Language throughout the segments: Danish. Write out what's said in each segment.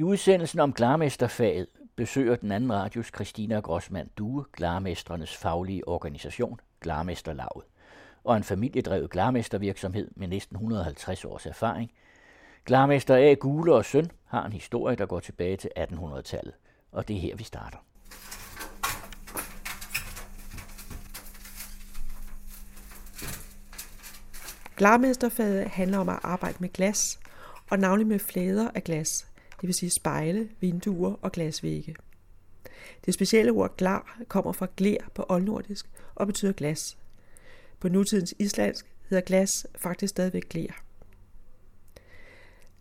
I udsendelsen om glarmesterfaget besøger den anden radios Christina Grossmann Due glarmestrenes faglige organisation, Glarmesterlaget, og en familiedrevet glarmestervirksomhed med næsten 150 års erfaring. Glarmester A. Gule og Søn har en historie, der går tilbage til 1800-tallet, og det er her, vi starter. Glarmesterfaget handler om at arbejde med glas, og navnlig med flader af glas, det vil sige spejle, vinduer og glasvægge. Det specielle ord glar kommer fra gler på oldnordisk og betyder glas. På nutidens islandsk hedder glas faktisk stadigvæk gler.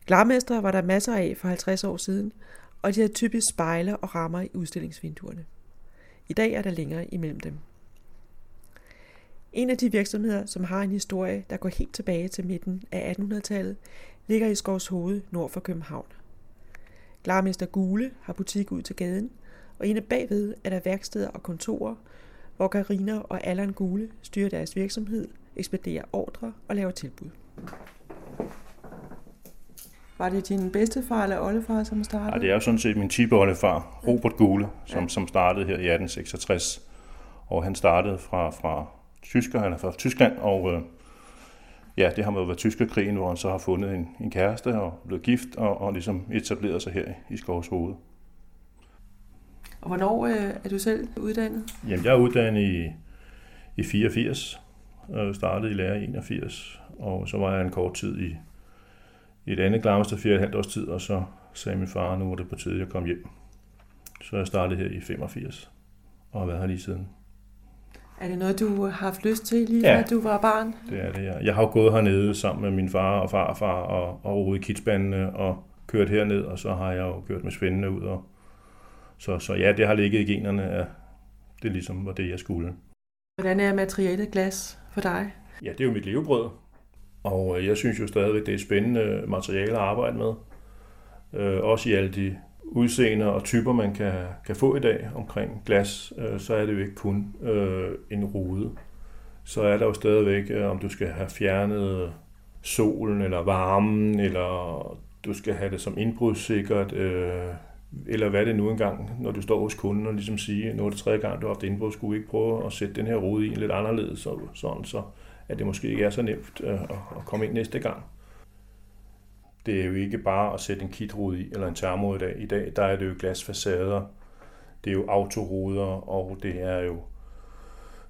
Glarmestre var der masser af for 50 år siden, og de havde typisk spejle og rammer i udstillingsvinduerne. I dag er der længere imellem dem. En af de virksomheder, som har en historie, der går helt tilbage til midten af 1800-tallet, ligger i Skovs Hoved nord for København. Glarmester Gule har butik ud til gaden, og inde bagved er der værksteder og kontorer, hvor Karina og Allan Gule styrer deres virksomhed, ekspederer ordre og laver tilbud. Var det din bedstefar eller oldefar, som startede? Ja, det er jo sådan set min tibeoldefar, Robert Gule, som, ja. som startede her i 1866. Og han startede fra, fra tysker, han er fra Tyskland, og øh, ja, det har jo været tyskerkrigen, hvor han så har fundet en, en kæreste og blevet gift og, og ligesom etableret sig her i Skovs Hoved. Og hvornår øh, er du selv uddannet? Jamen, jeg er uddannet i, i 84, og startede i lære i 81, og så var jeg en kort tid i, i et andet klarmester fire et halvt års tid, og så sagde min far, nu var det på tide, at jeg kom hjem. Så jeg startede her i 85, og har været her lige siden. Er det noget, du har haft lyst til, lige ja, du var barn? det er det. Jeg, jeg har jo gået hernede sammen med min far og farfar og, og roet i kidsbandene og kørt herned, og så har jeg jo kørt med svendene ud. Og, så, så ja, det har ligget i generne, at det ligesom var det, jeg skulle. Hvordan er materialet glas for dig? Ja, det er jo mit levebrød. Og øh, jeg synes jo stadigvæk, det er spændende materiale at arbejde med. Øh, også i alle de udseender og typer, man kan, kan få i dag omkring glas, øh, så er det jo ikke kun øh, en rude. Så er der jo stadigvæk, øh, om du skal have fjernet solen eller varmen, eller du skal have det som indbrudssikkert, øh, eller hvad det nu engang, når du står hos kunden og ligesom siger, nu er det tredje gang, du har haft indbrud, skulle ikke prøve at sætte den her rude i lidt anderledes, så, sådan så at det måske ikke er så nemt øh, at komme ind næste gang det er jo ikke bare at sætte en kitrude i, eller en termo i dag. I dag der er det jo glasfacader, det er jo autoruder, og det er jo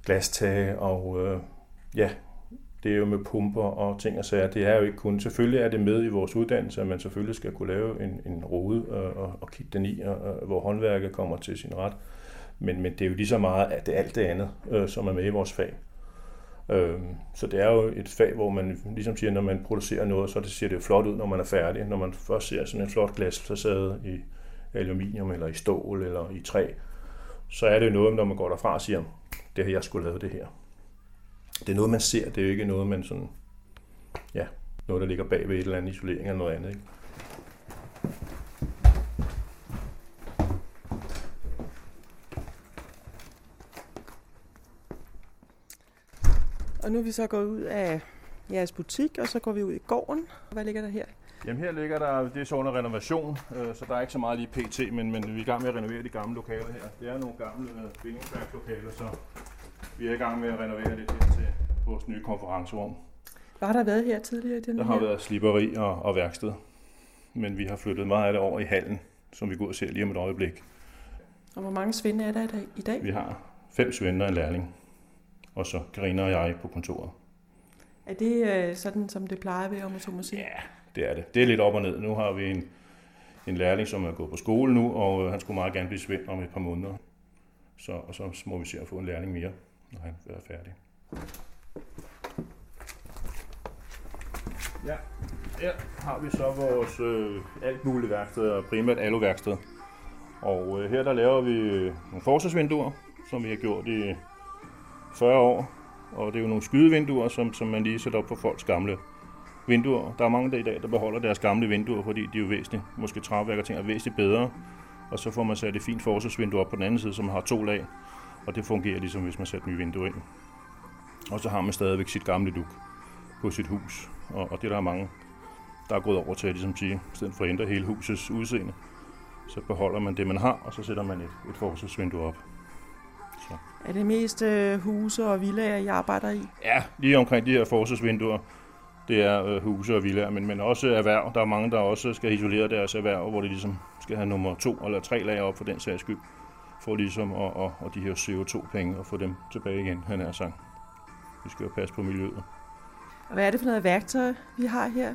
glastage, og øh, ja, det er jo med pumper og ting og sager. Det er jo ikke kun, selvfølgelig er det med i vores uddannelse, at man selvfølgelig skal kunne lave en, en rode øh, og, og kigge den i, og, øh, hvor håndværket kommer til sin ret. Men, men det er jo lige så meget at det alt det andet, øh, som er med i vores fag. Øhm, så det er jo et fag, hvor man ligesom siger, når man producerer noget, så det ser det jo flot ud, når man er færdig. Når man først ser sådan en flot glasfacade i aluminium eller i stål eller i træ, så er det jo noget, når man går derfra og siger, det her, jeg skulle lave det her. Det er noget, man ser, det er jo ikke noget, man sådan, ja, noget, der ligger bag ved et eller andet isolering eller noget andet. Ikke? Og nu er vi så gået ud af jeres butik, og så går vi ud i gården. Hvad ligger der her? Jamen her ligger der, det er så under renovation, øh, så der er ikke så meget lige pt, men, men vi er i gang med at renovere de gamle lokaler her. Det er nogle gamle øh, bindingsværkslokaler, så vi er i gang med at renovere lidt her til vores nye konferencerum. Hvad har der været her tidligere i den Der her? har været sliberi og, og værksted, men vi har flyttet meget af det over i hallen, som vi går og ser lige om et øjeblik. Og hvor mange svinde er der i dag? Vi har fem svinde og en lærling og så Karina og jeg på kontoret. Er det øh, sådan, som det plejer ved, om man så må sige? Ja, det er det. Det er lidt op og ned. Nu har vi en, en lærling, som er gået på skole nu, og øh, han skulle meget gerne blive svend om et par måneder. Så, og så må vi se at få en lærling mere, når han er færdig. Ja, her har vi så vores øh, alt mulige værksted, primært alu-værksted. Og øh, her der laver vi øh, nogle forsvarsvinduer, som vi har gjort i 40 år, og det er jo nogle skydevinduer, som, som man lige sætter op på folks gamle vinduer. Der er mange der i dag, der beholder deres gamle vinduer, fordi de er jo væsentligt, måske træværk og ting er væsentligt bedre. Og så får man sat et fint forsvarsvindue op på den anden side, som har to lag, og det fungerer ligesom, hvis man sætter nye vinduer ind. Og så har man stadigvæk sit gamle duk på sit hus, og, og det der er mange, der er gået over til at ligesom sige, i stedet for at ændre hele husets udseende, så beholder man det, man har, og så sætter man et, et forsvarsvindue op. Så. Er det mest øh, huse og villager, I arbejder i? Ja, lige omkring de her forsvarsvinduer, det er øh, huse og villager, men, men også erhverv. Der er mange, der også skal isolere deres erhverv, hvor de ligesom skal have nummer to eller tre lag op for den sags skyld, for ligesom at, og, og de her CO2-penge og få dem tilbage igen, han er sagt. Vi skal jo passe på miljøet. Og hvad er det for noget værktøj, vi har her?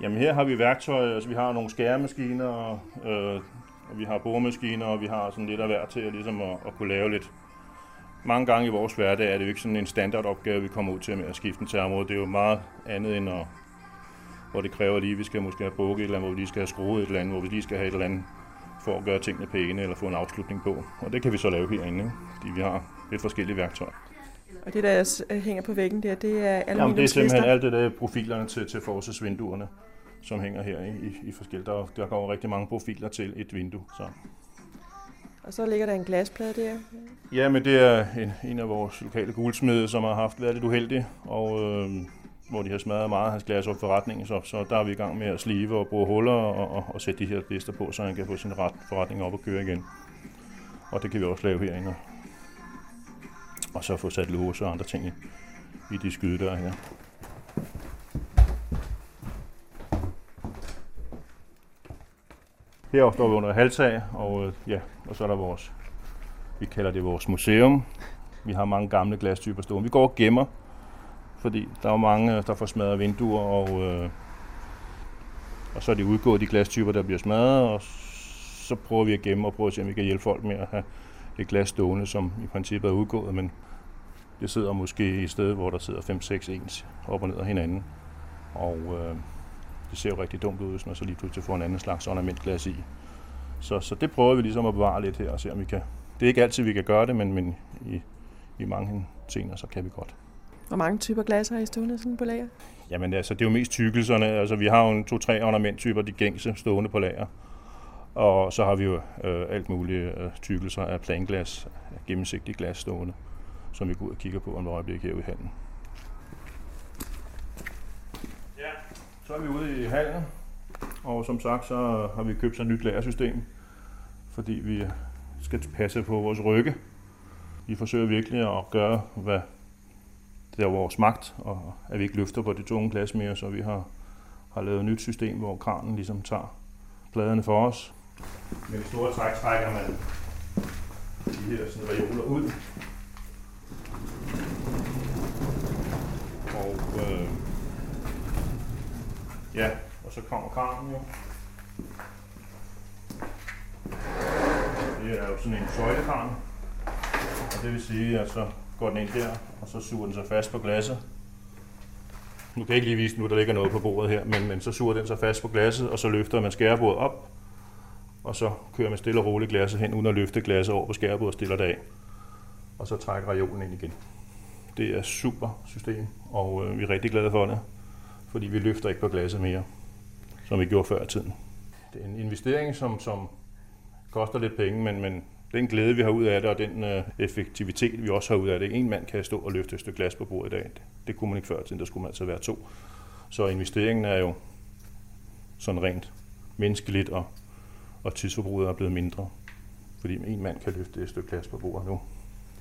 Jamen her har vi værktøj, altså vi har nogle skæremaskiner, og, øh, og vi har boremaskiner, og vi har sådan lidt af hver til at, ligesom at, at kunne lave lidt. Mange gange i vores hverdag er det jo ikke sådan en standardopgave, vi kommer ud til med at skifte en termomod. Det er jo meget andet end at, hvor det kræver lige, at vi skal måske have bukket et eller andet, hvor vi lige skal have skruet et eller andet, hvor vi lige skal have et eller andet for at gøre tingene pæne eller få en afslutning på. Og det kan vi så lave herinde, fordi vi har lidt forskellige værktøjer. Og det, der hænger på væggen der, det er aluminiumslister? Jamen, det er simpelthen alt det der profilerne til, til forsvarsvinduerne som hænger her i, i, i forskellige. Der, der går rigtig mange profiler til et vindue. Så. Og så ligger der en glasplade der? Ja, men det er en, en af vores lokale guldsmede, som har haft været lidt uheldig, og øh, hvor de har smadret meget af hans glas op forretningen, så, så der er vi i gang med at slive og bruge huller og, og, og sætte de her lister på, så han kan få sin ret forretning op og køre igen. Og det kan vi også lave herinde. Og så få sat låse og andre ting i, i de skydedøre her. Heroppe står vi under halvtag, og, øh, ja, og så er der vores, vi kalder det vores museum. Vi har mange gamle glastyper stående. Vi går og gemmer, fordi der er mange, øh, der får smadret vinduer, og, øh, og så er de udgået de glastyper, der bliver smadret, og så prøver vi at gemme og prøve at se, om vi kan hjælpe folk med at have et glas stående, som i princippet er udgået, men det sidder måske i et sted, hvor der sidder 5-6 ens op og ned af hinanden. Og øh, det ser jo rigtig dumt ud, hvis man så lige pludselig får en anden slags ornamentglas i. Så, så det prøver vi ligesom at bevare lidt her og se, om vi kan. Det er ikke altid, vi kan gøre det, men, men i, i mange ting, så kan vi godt. Hvor mange typer glas har I stående sådan på lager? Jamen altså, det er jo mest tykkelserne. Altså, vi har jo to-tre ornamenttyper, de gængse stående på lager. Og så har vi jo øh, alt muligt øh, tykkelser af planglas, af gennemsigtig glas stående, som vi går ud og kigger på en øjeblik herude i handen. Så er vi ude i hallen, og som sagt, så har vi købt sådan et nyt lærersystem, fordi vi skal passe på vores rygge. Vi forsøger virkelig at gøre, hvad det er vores magt, og at vi ikke løfter på det tunge glas mere, så vi har, har lavet et nyt system, hvor kranen ligesom tager pladerne for os. Med det store træk trækker man de her sådan reoler ud. Og øh, Ja, og så kommer kranen jo. Det er jo sådan en søjlekran. Og det vil sige, at så går den ind der, og så suger den sig fast på glasset. Nu kan jeg ikke lige vise nu, der ligger noget på bordet her, men, men så suger den sig fast på glasset, og så løfter man skærebordet op, og så kører man stille og roligt glasset hen, uden at løfte glasset over på skærebordet og stiller det af. Og så trækker reolen ind igen. Det er super system, og øh, vi er rigtig glade for det fordi vi løfter ikke på glasset mere, som vi gjorde før i tiden. Det er en investering, som, som koster lidt penge, men, men den glæde, vi har ud af det, og den øh, effektivitet, vi også har ud af det. En mand kan stå og løfte et stykke glas på bordet i dag. Det kunne man ikke før i tiden, der skulle man altså være to. Så investeringen er jo sådan rent menneskeligt, og, og tidsforbruget er blevet mindre, fordi en mand kan løfte et stykke glas på bordet nu.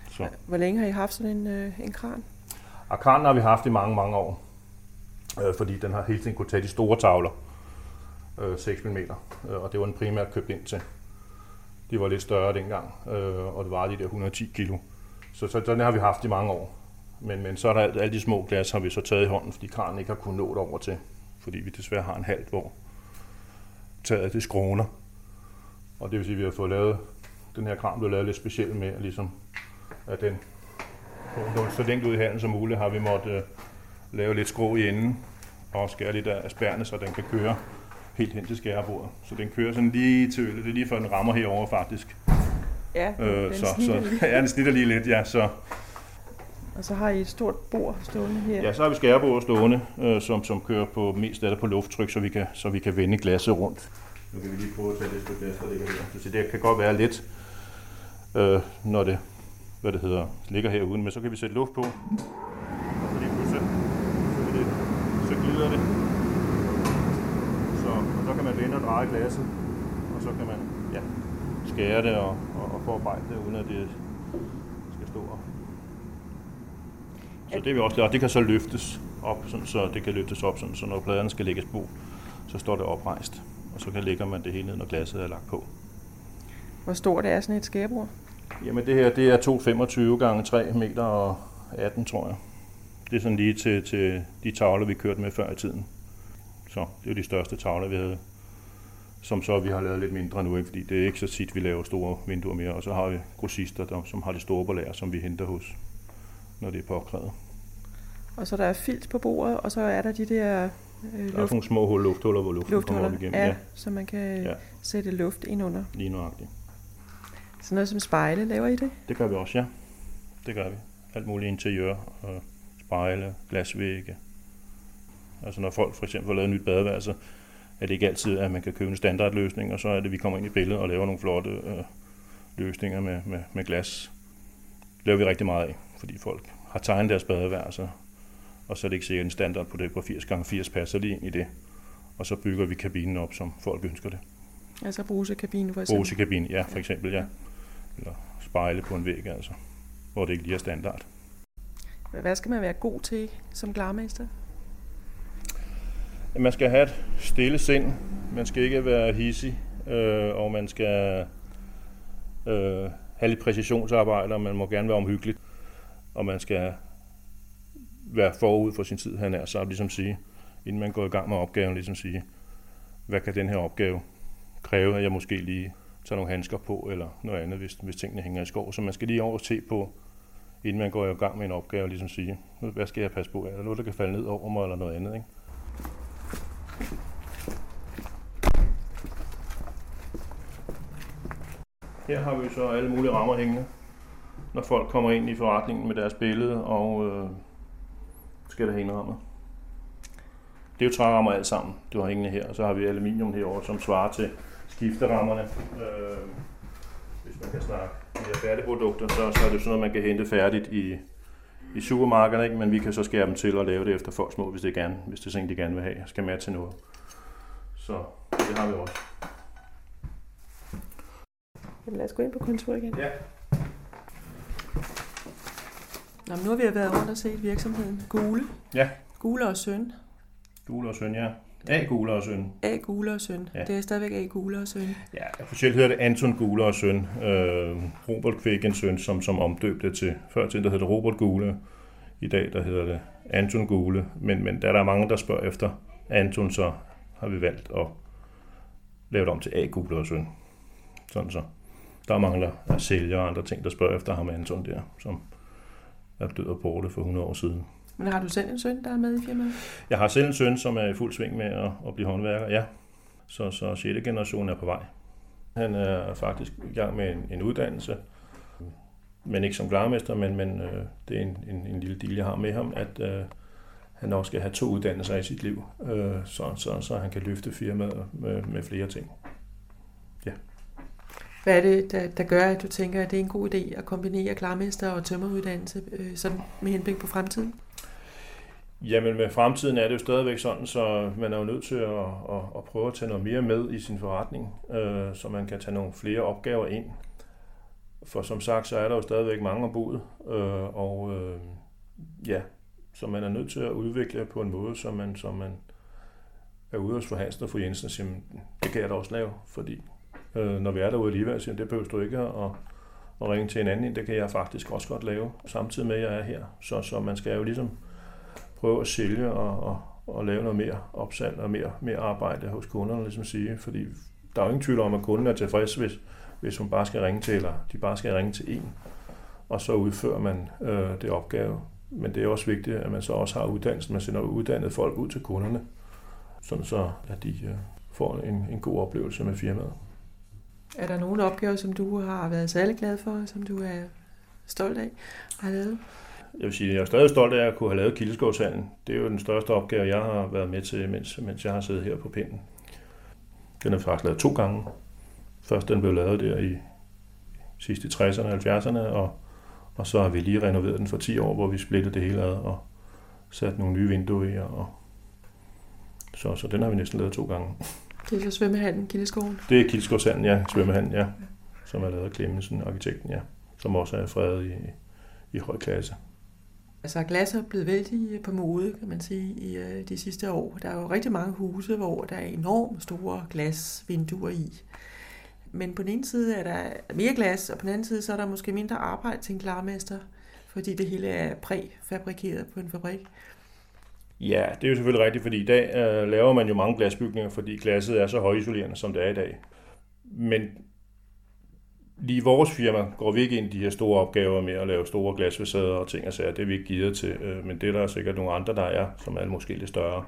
Så. Hvor længe har I haft sådan en, øh, en kran? Og kranen har vi haft i mange, mange år øh, fordi den har hele tiden kunne tage de store tavler, øh, 6 mm, øh, og det var den primært købt ind til. De var lidt større dengang, øh, og det var de der 110 kilo. Så, så den har vi haft i mange år. Men, men så er der alle de små glas, har vi så taget i hånden, fordi kranen ikke har kunnet nå det over til. Fordi vi desværre har en halv, hvor taget det skråner. Og det vil sige, at vi har fået lavet, den her kran blev lavet lidt specielt med, ligesom, at den så længe ud i halen som muligt, har vi måttet øh, lave lidt skrå i enden og skære lidt af spærne, så den kan køre helt hen til skærebordet. Så den kører sådan lige til. Det er lige før den rammer herover faktisk. Ja, øh, den så, så, ja, den snitter lige lidt, ja. Så. Og så har I et stort bord stående her. Ja, så har vi skærebord stående, øh, som, som kører på mest af det på lufttryk, så vi kan, så vi kan vende glasset rundt. Nu kan vi lige prøve at tage det stykke glas, der ligger her. Så det kan godt være lidt, øh, når det, hvad det hedder, ligger herude, men så kan vi sætte luft på. glider det. Så, og så kan man vende og dreje glasset, og så kan man ja, skære det og, og, og forarbejde det, uden at det skal stå op. Så det vi også og det kan så løftes op, sådan, så det kan løftes op, sådan, så når pladerne skal lægges på, så står det oprejst, og så kan lægger man det hele ned, når glasset er lagt på. Hvor stort er sådan et skærebord? Jamen det her, det er 2,25 gange 3 meter og 18, tror jeg. Det er sådan lige til, til de tavler, vi kørte med før i tiden. Så det er de største tavler, vi havde. Som så vi har lavet lidt mindre nu, ikke? fordi det er ikke så tit, vi laver store vinduer mere. Og så har vi grossister, der, som har det store lager, som vi henter hos, når det er påkrævet. Og så der er filt på bordet, og så er der de der øh. Der er nogle små hul, lufthuller, hvor luften lufthuller, kommer op igennem. Ja, ja, så man kan ja. sætte luft ind under. Lige nøjagtigt. Sådan noget som spejle, laver I det? Det gør vi også, ja. Det gør vi. Alt muligt interiør, og spejle, glasvægge. Altså når folk for eksempel har lavet et nyt badeværelse, er det ikke altid, at man kan købe en standardløsning, og så er det, at vi kommer ind i billedet og laver nogle flotte øh, løsninger med, med, med glas. Det laver vi rigtig meget af, fordi folk har tegnet deres badeværelser, og så er det ikke sikkert en standard på det på 80 x 80 passer lige ind i det. Og så bygger vi kabinen op, som folk ønsker det. Altså brusekabine for eksempel? Brusekabine, ja, for eksempel, ja. Eller spejle på en væg, altså, hvor det ikke lige er standard. Hvad skal man være god til som glarmester? Man skal have et stille sind. Man skal ikke være hissig, øh, og man skal øh, have lidt præcisionsarbejde, og man må gerne være omhyggelig. Og man skal være forud for sin tid, han er så ligesom sige, inden man går i gang med opgaven, ligesom sige, hvad kan den her opgave kræve, at jeg måske lige tager nogle handsker på, eller noget andet, hvis, hvis tingene hænger i skov. Så man skal lige over se på, inden man går i gang med en opgave, ligesom sige, hvad skal jeg passe på? Er der noget, der kan falde ned over mig, eller noget andet? Ikke? Her har vi så alle mulige rammer hængende, når folk kommer ind i forretningen med deres billede, og øh, skal der hænge rammer. Det er jo trærammer alt sammen, du har hængende her, og så har vi aluminium herovre, som svarer til skifterammerne. Øh, hvis man kan snakke mere færdigprodukter, så, så er det sådan noget, man kan hente færdigt i, i supermarkederne, ikke? men vi kan så skære dem til og lave det efter folks små, hvis det, gerne, hvis det er sådan, de gerne vil have, skal med til noget. Så det har vi også. Jamen, lad os gå ind på kontoret igen. Ja. Nå, men nu har vi været rundt og set virksomheden Gule. Ja. Gule og Søn. Gule og Søn, ja. A. Gule og Søn. A. Gule og Søn. Ja. Det er stadigvæk A. Gule og Søn. Ja, officielt hedder det Anton Gule og Søn. Øh, Robert Kvækkens søn, som, som omdøbte til. Før til der hed det Robert Gule. I dag der hedder det Anton Gule. Men, men der er mange, der spørger efter Anton, så har vi valgt at lave det om til A. Gule og Søn. Sådan så. Der er mange, der er sælgere og andre ting, der spørger efter ham Anton der, som er død og borte for 100 år siden. Men har du selv en søn, der er med i firmaet? Jeg har selv en søn, som er i fuld sving med at, at blive håndværker, ja. Så, så 6. generation er på vej. Han er faktisk i gang med en, en uddannelse, men ikke som glarmester, men, men øh, det er en, en, en lille deal, jeg har med ham, at øh, han også skal have to uddannelser i sit liv, øh, så, så, så han kan løfte firmaet med, med flere ting. Hvad er det, der, der gør, at du tænker, at det er en god idé at kombinere klarmester og tømmeruddannelse øh, sådan med henblik på fremtiden? Jamen med fremtiden er det jo stadigvæk sådan, så man er jo nødt til at, at, at prøve at tage noget mere med i sin forretning, øh, så man kan tage nogle flere opgaver ind. For som sagt, så er der jo stadigvæk mange ombud, øh, og øh, ja, så man er nødt til at udvikle på en måde, så man, så man er ude hos forhandler for Jensen og siger, det kan jeg da også lave, fordi øh, når vi er derude alligevel, siger det behøver du ikke at, at ringe til en anden, det kan jeg faktisk også godt lave, samtidig med at jeg er her. Så, så man skal jo ligesom prøve at sælge og, og, og lave noget mere opsalg og mere, mere arbejde hos kunderne, ligesom sige, fordi der er jo ingen tvivl om, at kunden er tilfreds, hvis, hvis hun bare skal ringe til, eller de bare skal ringe til en, og så udfører man øh, det opgave. Men det er også vigtigt, at man så også har uddannelsen, man sender uddannet folk ud til kunderne, sådan så at de øh, får en, en god oplevelse med firmaet. Er der nogle opgaver, som du har været særlig glad for, som du er stolt af at have lavet? jeg vil sige, jeg er stadig stolt af at kunne have lavet Kildeskovshallen. Det er jo den største opgave, jeg har været med til, mens, mens jeg har siddet her på pinden. Den er faktisk lavet to gange. Først den blev lavet der i sidste 60'erne og 70'erne, og, og så har vi lige renoveret den for 10 år, hvor vi splittede det hele ad og sat nogle nye vinduer i. Og, så, så den har vi næsten lavet to gange. Det er så svømmehallen, Kildeskoven? Det er Kildeskovshallen, ja. Svømmehallen, ja. Som er lavet af Clemmensen, arkitekten, ja. Som også er fredet i, i høj klasse. Altså glas er blevet vældig på mode, kan man sige, i øh, de sidste år. Der er jo rigtig mange huse, hvor der er enormt store glasvinduer i. Men på den ene side er der mere glas, og på den anden side så er der måske mindre arbejde til en klarmester, fordi det hele er præfabrikeret på en fabrik. Ja, det er jo selvfølgelig rigtigt, fordi i dag øh, laver man jo mange glasbygninger, fordi glasset er så højisolerende, som det er i dag. Men lige i vores firma går vi ikke ind i de her store opgaver med at lave store glasfacader og ting og sager. Det er vi ikke givet til, øh, men det er der sikkert nogle andre, der er, som er måske lidt større.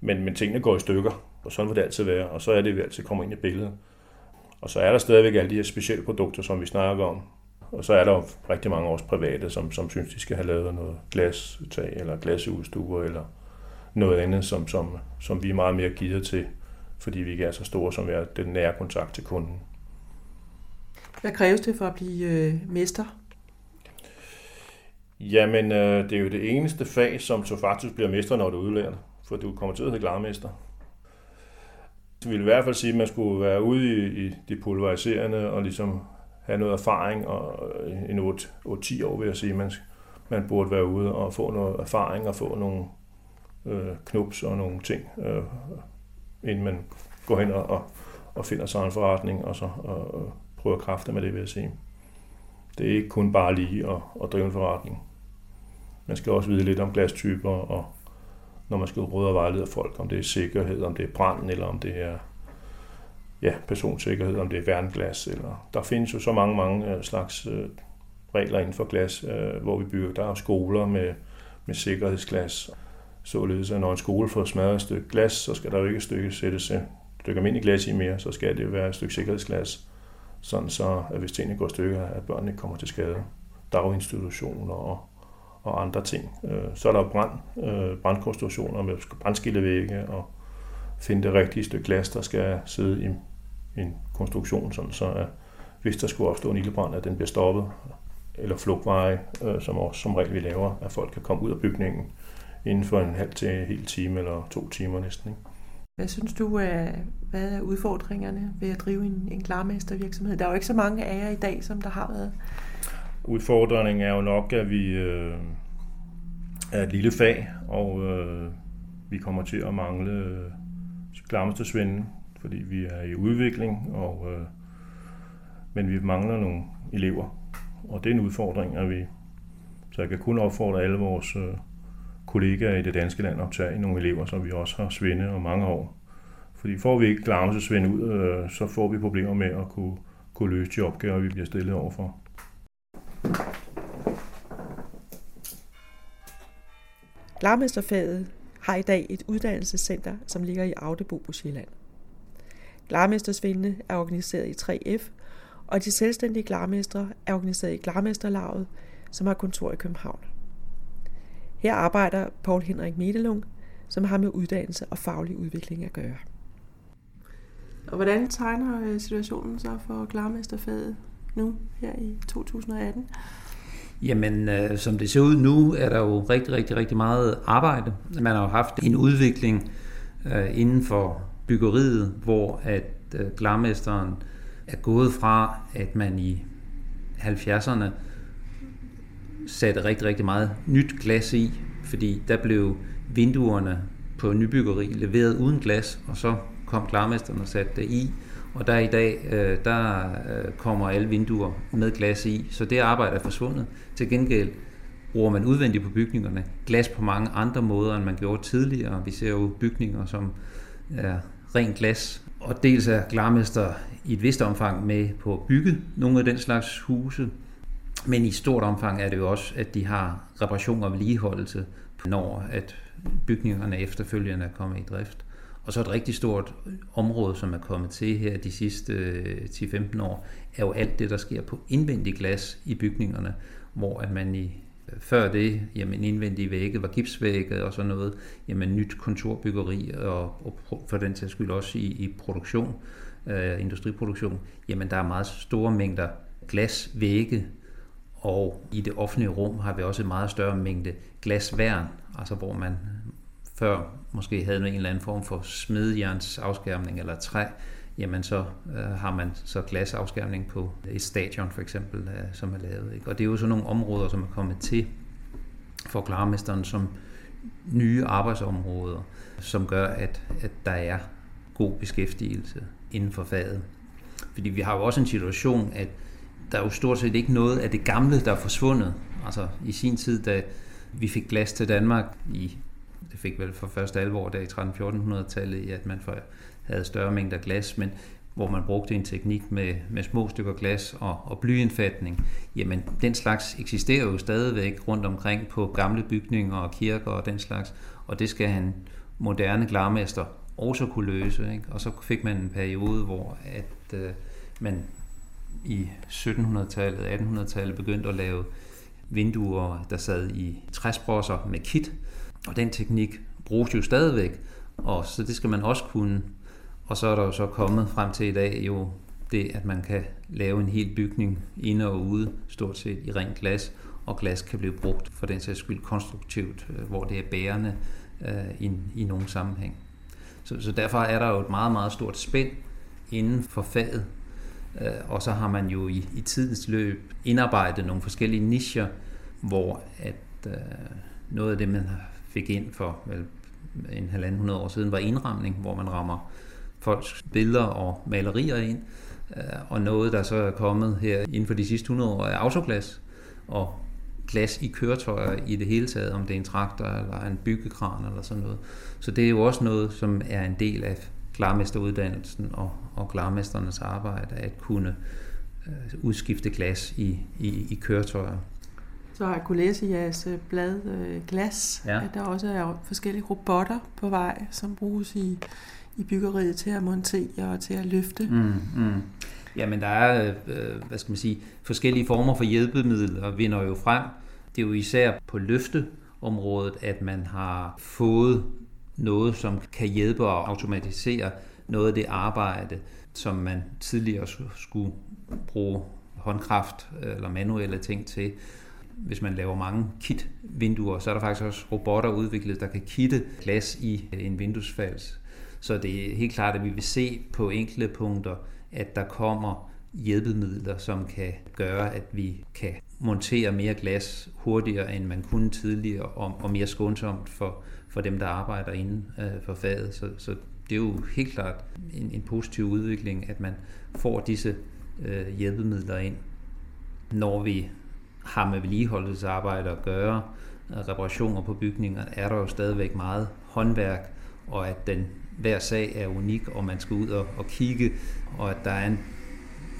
Men, men tingene går i stykker, og sådan vil det altid være, og så er det, vi altid kommer ind i billedet. Og så er der stadigvæk alle de her specielle produkter, som vi snakker om. Og så er der jo rigtig mange også private, som, som synes, de skal have lavet noget glastag, eller glasudstuer, eller noget andet, som, som, som vi er meget mere givet til, fordi vi ikke er så store, som vi er den nære kontakt til kunden. Hvad kræves det for at blive øh, mester? Jamen, øh, det er jo det eneste fag, som så faktisk bliver mester, når du udlærer det. For du kommer til at hedde glarmester. Det vil i hvert fald sige, at man skulle være ude i, i de pulveriserende og ligesom have noget erfaring, og øh, en 8-10 år vil jeg sige, man, man burde være ude og få noget erfaring og få nogle øh, knups og nogle ting, øh, inden man går hen og, og, og finder sig en forretning, og så og, prøver kræfter med det, vil jeg sige. Det er ikke kun bare lige at, at drive en forretning. Man skal også vide lidt om glastyper, og når man skal råde og vejlede folk, om det er sikkerhed, om det er brand, eller om det er ja, personsikkerhed, om det er værnglas. Eller, der findes jo så mange, mange øh, slags øh, regler inden for glas, øh, hvor vi bygger. Der er skoler med, med sikkerhedsglas. Således at når en skole får smadret et stykke glas, så skal der jo ikke et stykke sættes et stykke almindelig glas i mere, så skal det være et stykke sikkerhedsglas sådan så at hvis tingene går i stykker, at børnene ikke kommer til skade. Daginstitutioner og, og andre ting. Øh, så er der brand, øh, brandkonstruktioner med brandskillevægge og finde det rigtige stykke glas, der skal sidde i en konstruktion, sådan så at hvis der skulle opstå en ildebrand, at den bliver stoppet, eller flugtveje, øh, som også som regel vi laver, at folk kan komme ud af bygningen inden for en halv til en hel time eller to timer næsten. Ikke? Hvad synes du, er, hvad er udfordringerne ved at drive en, en klarmestervirksomhed? Der er jo ikke så mange af jer i dag, som der har været. Udfordringen er jo nok, at vi øh, er et lille fag, og øh, vi kommer til at mangle øh, klarmestersvende, fordi vi er i udvikling, og, øh, men vi mangler nogle elever. Og det er en udfordring, at vi, så jeg kan kun opfordre alle vores øh, kollegaer i det danske land optage nogle elever, som vi også har svinde og mange år. Fordi får vi ikke Glamus svinde ud, øh, så får vi problemer med at kunne, kunne løse de opgaver, vi bliver stillet overfor. Glarmesterfaget har i dag et uddannelsescenter, som ligger i Audebo på Sjælland. Glarmestersvindene er organiseret i 3F, og de selvstændige glarmestre er organiseret i Glarmesterlaget, som har kontor i København. Her arbejder Paul Henrik Medelung, som har med uddannelse og faglig udvikling at gøre. Og hvordan tegner øh, situationen så for klarmesterfaget nu her i 2018? Jamen, øh, som det ser ud nu, er der jo rigtig, rigtig, rigtig meget arbejde. Man har jo haft en udvikling øh, inden for byggeriet, hvor at øh, glarmesteren er gået fra, at man i 70'erne satte rigtig, rigtig meget nyt glas i, fordi der blev vinduerne på nybyggeri leveret uden glas, og så kom klarmesteren og satte det i. Og der i dag, øh, der øh, kommer alle vinduer med glas i, så det arbejde er forsvundet. Til gengæld bruger man udvendigt på bygningerne glas på mange andre måder, end man gjorde tidligere. Vi ser jo bygninger, som er rent glas. Og dels er glarmester i et vist omfang med på at bygge nogle af den slags huse, men i stort omfang er det jo også, at de har reparation og vedligeholdelse, når at bygningerne efterfølgende er kommet i drift. Og så et rigtig stort område, som er kommet til her de sidste øh, 10-15 år, er jo alt det, der sker på indvendig glas i bygningerne, hvor at man i før det, jamen indvendige vægge var gipsvægge og sådan noget, jamen nyt kontorbyggeri og, og for den sags skyld også i, i produktion, øh, industriproduktion, jamen der er meget store mængder glasvægge, og i det offentlige rum har vi også en meget større mængde glasværn, altså hvor man før måske havde en eller anden form for smedjernsafskærmning eller træ, jamen så øh, har man så glasafskærmning på et stadion for eksempel, øh, som er lavet. Ikke? Og det er jo sådan nogle områder, som er kommet til for klarmesteren som nye arbejdsområder, som gør, at, at der er god beskæftigelse inden for faget. Fordi vi har jo også en situation, at der er jo stort set ikke noget af det gamle, der er forsvundet. Altså i sin tid, da vi fik glas til Danmark i, det fik vel for første alvor der i 13-1400-tallet, at man havde større mængder glas, men hvor man brugte en teknik med, med små stykker glas og, og blyindfatning, jamen den slags eksisterer jo stadigvæk rundt omkring på gamle bygninger og kirker og den slags, og det skal han moderne glarmester også kunne løse. Ikke? Og så fik man en periode, hvor at øh, man i 1700-tallet, 1800-tallet begyndte at lave vinduer, der sad i træsprosser med kit, og den teknik bruges jo stadigvæk, og så det skal man også kunne. Og så er der jo så kommet frem til i dag jo det, at man kan lave en hel bygning inde og ude, stort set i rent glas, og glas kan blive brugt for den sags skyld konstruktivt, øh, hvor det er bærende øh, i, i nogle sammenhæng. Så, så derfor er der jo et meget, meget stort spænd inden for faget, øh, og så har man jo i, i tidens løb indarbejdet nogle forskellige nicher, hvor at øh, noget af det, man fik ind for vel, en halvanden hundrede år siden, var indramning, hvor man rammer folks billeder og malerier ind, øh, og noget, der så er kommet her inden for de sidste 100 år, er autoglas, og glas i køretøjer i det hele taget, om det er en traktor eller en byggekran eller sådan noget. Så det er jo også noget, som er en del af klarmesteruddannelsen og, og klarmesternes arbejde, at kunne øh, udskifte glas i, i, i køretøjer. Så har jeg kunne læse i jeres øh, blad øh, Glas, ja. at der også er forskellige robotter på vej, som bruges i, i byggeriet til at montere og til at løfte. Mm, mm. Jamen, der er, øh, hvad skal man sige, forskellige former for hjælpemidler vinder jo frem. Det er jo især på løfteområdet, at man har fået noget, som kan hjælpe og automatisere noget af det arbejde, som man tidligere skulle bruge håndkraft øh, eller manuelle ting til. Hvis man laver mange kit-vinduer, så er der faktisk også robotter udviklet, der kan kitte glas i øh, en vinduesfals. Så det er helt klart, at vi vil se på enkelte punkter, at der kommer hjælpemidler, som kan gøre, at vi kan montere mere glas hurtigere, end man kunne tidligere, og, og mere skånsomt for, for dem, der arbejder inden øh, for faget. Så, så det er jo helt klart en, en positiv udvikling, at man får disse øh, hjælpemidler ind. Når vi har med vedligeholdelsesarbejde at gøre, reparationer på bygninger, er der jo stadigvæk meget håndværk, og at den hver sag er unik, og man skal ud og, og kigge, og at der er en,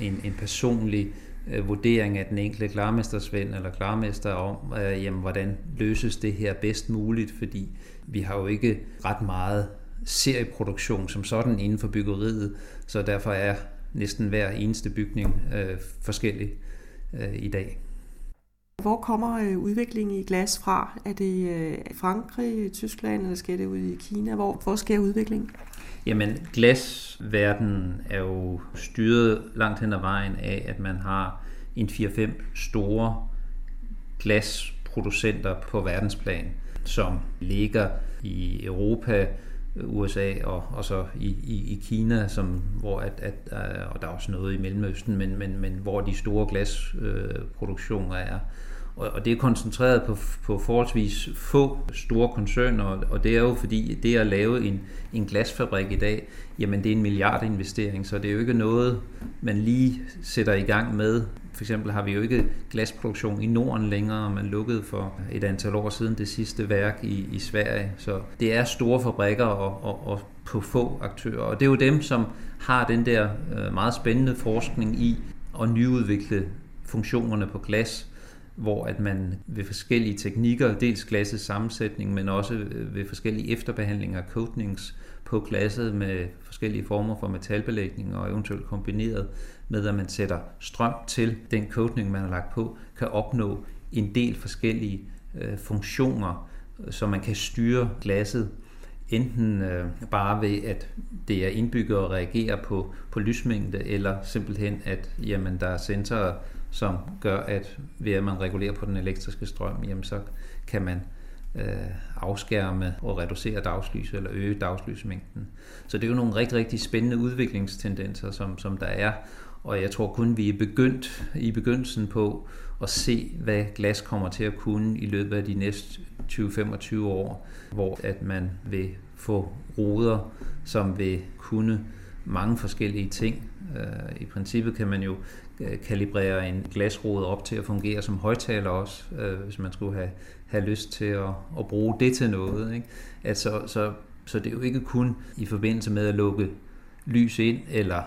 en, en personlig øh, vurdering af den enkelte klarmestersvend eller klarmester om, øh, jamen, hvordan løses det her bedst muligt, fordi vi har jo ikke ret meget serieproduktion som sådan inden for byggeriet, så derfor er næsten hver eneste bygning øh, forskellig øh, i dag. Hvor kommer øh, udviklingen i glas fra? Er det øh, Frankrig, Tyskland, eller sker det ud i Kina? Hvor, hvor sker udviklingen? Jamen, glasverdenen er jo styret langt hen ad vejen af, at man har en 4-5 store glasproducenter på verdensplan, som ligger i Europa, USA og, og så i, i, i Kina, som, hvor at, at, øh, og der er også noget i Mellemøsten, men, men, men hvor de store glasproduktioner er. Og, det er koncentreret på, på forholdsvis få store koncerner, og det er jo fordi det at lave en, en glasfabrik i dag, jamen det er en milliardinvestering, så det er jo ikke noget, man lige sætter i gang med. For eksempel har vi jo ikke glasproduktion i Norden længere, man lukkede for et antal år siden det sidste værk i, i Sverige. Så det er store fabrikker og, og, og på få aktører, og det er jo dem, som har den der øh, meget spændende forskning i at nyudvikle funktionerne på glas, hvor at man ved forskellige teknikker, dels glassets sammensætning, men også øh, ved forskellige efterbehandlinger og coatings på glasset med forskellige former for metalbelægning og eventuelt kombineret med, at man sætter strøm til den coating, man har lagt på, kan opnå en del forskellige øh, funktioner, øh, så man kan styre glasset enten øh, bare ved, at det er indbygget og reagerer på, på lysmængde, eller simpelthen, at jamen, der er sensorer, som gør, at ved at man regulerer på den elektriske strøm, jamen så kan man øh, afskærme og reducere dagslys eller øge dagslysmængden. Så det er jo nogle rigtig, rigtig spændende udviklingstendenser, som, som der er, og jeg tror kun, vi er begyndt i begyndelsen på at se, hvad glas kommer til at kunne i løbet af de næste 20-25 år, hvor at man vil få ruder, som vil kunne mange forskellige ting. Øh, I princippet kan man jo Øh, kalibrere en glasrude op til at fungere som højtaler også, øh, hvis man skulle have, have lyst til at, at bruge det til noget. Ikke? Altså, så, så det er jo ikke kun i forbindelse med at lukke lys ind eller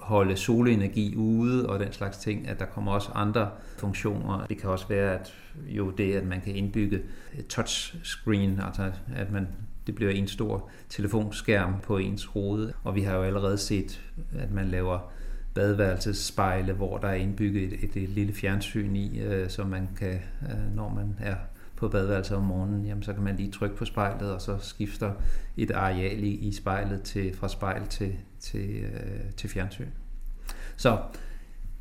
holde solenergi ude og den slags ting, at der kommer også andre funktioner. Det kan også være, at jo det, at man kan indbygge touchscreen, altså at man det bliver en stor telefonskærm på ens hoved, og vi har jo allerede set, at man laver badeværelsespejle, hvor der er indbygget et, et, et lille fjernsyn i, øh, så man kan, øh, når man er på badeværelset om morgenen, jamen, så kan man lige trykke på spejlet, og så skifter et areal i, i spejlet til, fra spejl til, til, øh, til fjernsyn. Så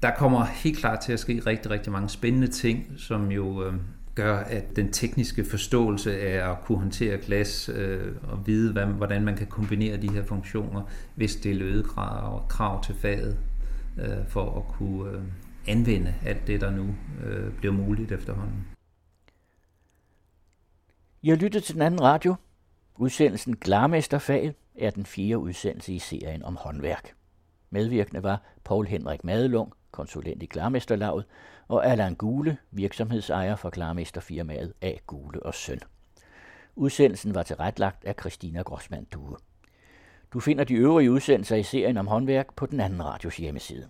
der kommer helt klart til at ske rigtig, rigtig mange spændende ting, som jo øh, gør, at den tekniske forståelse af at kunne håndtere glas øh, og vide, hvad, hvordan man kan kombinere de her funktioner, hvis det er øget krav, krav til faget, øh, for at kunne øh, anvende alt det, der nu øh, bliver muligt efterhånden. Jeg lyttede til den anden radio. Udsendelsen Glarmesterfaget er den fjerde udsendelse i serien om håndværk. Medvirkende var Paul Henrik Madelung, konsulent i Glarmesterlaget, og Allan Gule, virksomhedsejer for Glarmesterfirmaet A. Gule og Søn. Udsendelsen var tilretlagt af Christina Grossmann Due. Du finder de øvrige udsendelser i serien om håndværk på den anden radios hjemmeside.